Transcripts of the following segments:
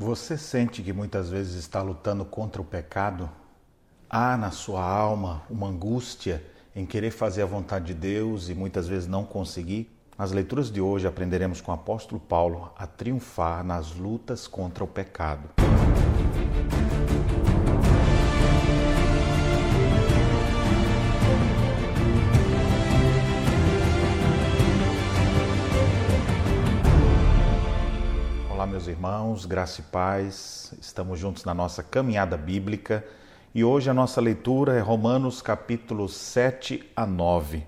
Você sente que muitas vezes está lutando contra o pecado? Há na sua alma uma angústia em querer fazer a vontade de Deus e muitas vezes não conseguir? Nas leituras de hoje aprenderemos com o apóstolo Paulo a triunfar nas lutas contra o pecado. Irmãos, graça e paz. Estamos juntos na nossa caminhada bíblica e hoje a nossa leitura é Romanos capítulo 7 a 9.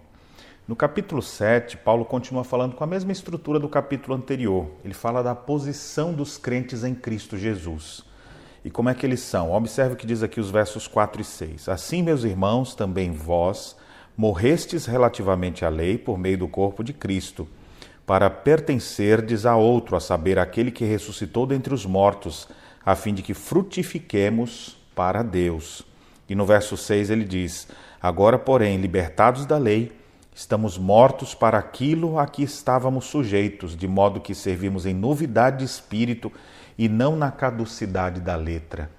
No capítulo 7, Paulo continua falando com a mesma estrutura do capítulo anterior. Ele fala da posição dos crentes em Cristo Jesus. E como é que eles são? Observe o que diz aqui os versos 4 e 6. Assim, meus irmãos, também vós morrestes relativamente à lei por meio do corpo de Cristo para pertencerdes a outro, a saber, aquele que ressuscitou dentre os mortos, a fim de que frutifiquemos para Deus. E no verso 6 ele diz: Agora, porém, libertados da lei, estamos mortos para aquilo a que estávamos sujeitos, de modo que servimos em novidade de espírito e não na caducidade da letra.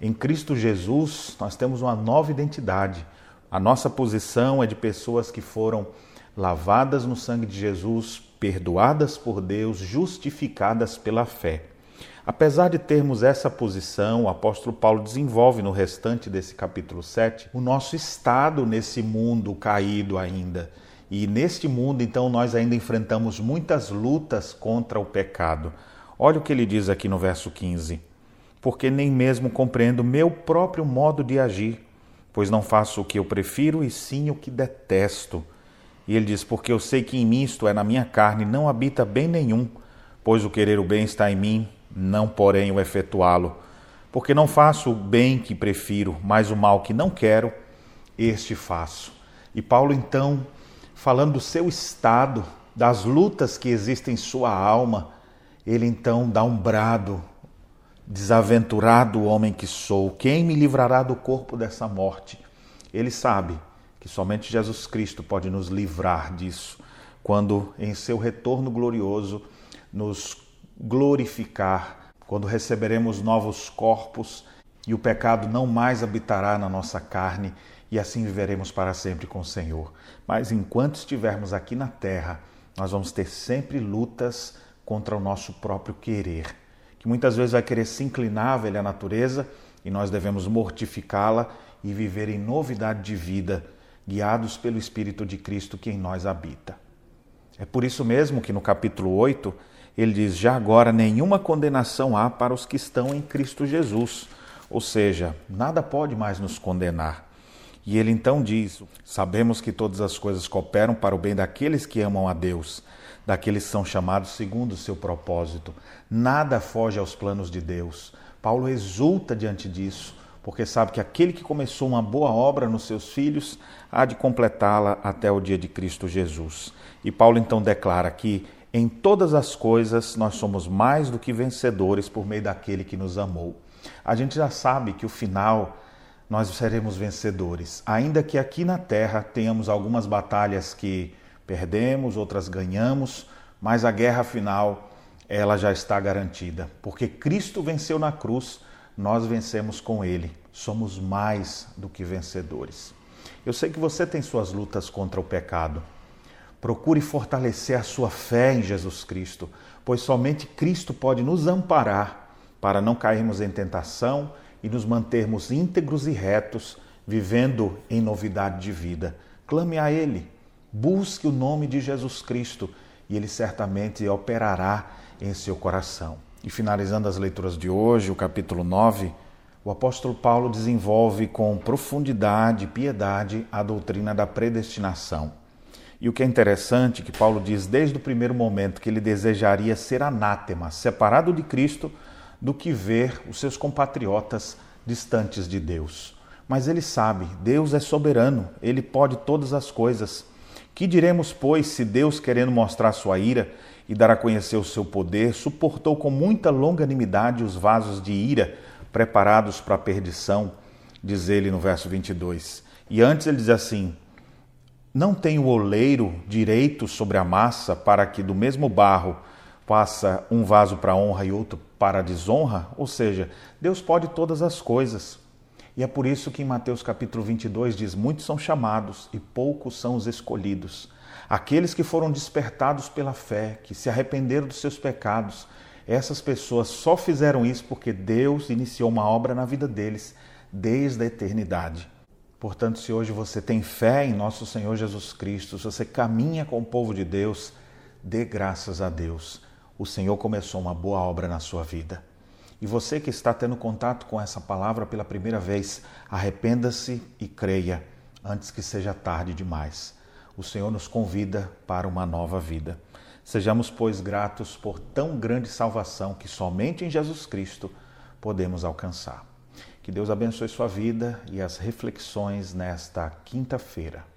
Em Cristo Jesus, nós temos uma nova identidade. A nossa posição é de pessoas que foram lavadas no sangue de Jesus, perdoadas por Deus, justificadas pela fé. Apesar de termos essa posição, o apóstolo Paulo desenvolve no restante desse capítulo 7 o nosso estado nesse mundo caído ainda. E neste mundo, então, nós ainda enfrentamos muitas lutas contra o pecado. Olha o que ele diz aqui no verso 15: Porque nem mesmo compreendo meu próprio modo de agir, pois não faço o que eu prefiro e sim o que detesto. E ele diz: Porque eu sei que em mim, isto é, na minha carne, não habita bem nenhum, pois o querer o bem está em mim, não porém o efetuá-lo. Porque não faço o bem que prefiro, mas o mal que não quero, este faço. E Paulo, então, falando do seu estado, das lutas que existem em sua alma, ele então dá um brado: Desaventurado homem que sou, quem me livrará do corpo dessa morte? Ele sabe que somente Jesus Cristo pode nos livrar disso, quando em seu retorno glorioso nos glorificar, quando receberemos novos corpos e o pecado não mais habitará na nossa carne e assim viveremos para sempre com o Senhor. Mas enquanto estivermos aqui na terra, nós vamos ter sempre lutas contra o nosso próprio querer, que muitas vezes vai querer se inclinar à velha natureza e nós devemos mortificá-la e viver em novidade de vida guiados pelo Espírito de Cristo que em nós habita. É por isso mesmo que no capítulo 8 ele diz: Já agora nenhuma condenação há para os que estão em Cristo Jesus, ou seja, nada pode mais nos condenar. E ele então diz: Sabemos que todas as coisas cooperam para o bem daqueles que amam a Deus, daqueles que são chamados segundo o seu propósito. Nada foge aos planos de Deus. Paulo exulta diante disso porque sabe que aquele que começou uma boa obra nos seus filhos há de completá-la até o dia de Cristo Jesus. E Paulo então declara que em todas as coisas nós somos mais do que vencedores por meio daquele que nos amou. A gente já sabe que o final nós seremos vencedores, ainda que aqui na terra tenhamos algumas batalhas que perdemos, outras ganhamos, mas a guerra final ela já está garantida, porque Cristo venceu na cruz nós vencemos com Ele. Somos mais do que vencedores. Eu sei que você tem suas lutas contra o pecado. Procure fortalecer a sua fé em Jesus Cristo, pois somente Cristo pode nos amparar para não cairmos em tentação e nos mantermos íntegros e retos, vivendo em novidade de vida. Clame a Ele, busque o nome de Jesus Cristo e Ele certamente operará em seu coração. E finalizando as leituras de hoje, o capítulo 9, o apóstolo Paulo desenvolve com profundidade e piedade a doutrina da predestinação. E o que é interessante é que Paulo diz desde o primeiro momento que ele desejaria ser anátema, separado de Cristo, do que ver os seus compatriotas distantes de Deus. Mas ele sabe, Deus é soberano, ele pode todas as coisas. Que diremos, pois, se Deus, querendo mostrar sua ira, e dar a conhecer o seu poder, suportou com muita longanimidade os vasos de ira preparados para a perdição, diz ele no verso 22. E antes ele diz assim: Não tem o oleiro direito sobre a massa para que do mesmo barro passa um vaso para honra e outro para desonra, ou seja, Deus pode todas as coisas. E é por isso que em Mateus capítulo 22 diz: Muitos são chamados e poucos são os escolhidos. Aqueles que foram despertados pela fé, que se arrependeram dos seus pecados, essas pessoas só fizeram isso porque Deus iniciou uma obra na vida deles desde a eternidade. Portanto, se hoje você tem fé em nosso Senhor Jesus Cristo, se você caminha com o povo de Deus, dê graças a Deus. O Senhor começou uma boa obra na sua vida. E você que está tendo contato com essa palavra pela primeira vez, arrependa-se e creia antes que seja tarde demais. O Senhor nos convida para uma nova vida. Sejamos, pois, gratos por tão grande salvação que somente em Jesus Cristo podemos alcançar. Que Deus abençoe sua vida e as reflexões nesta quinta-feira.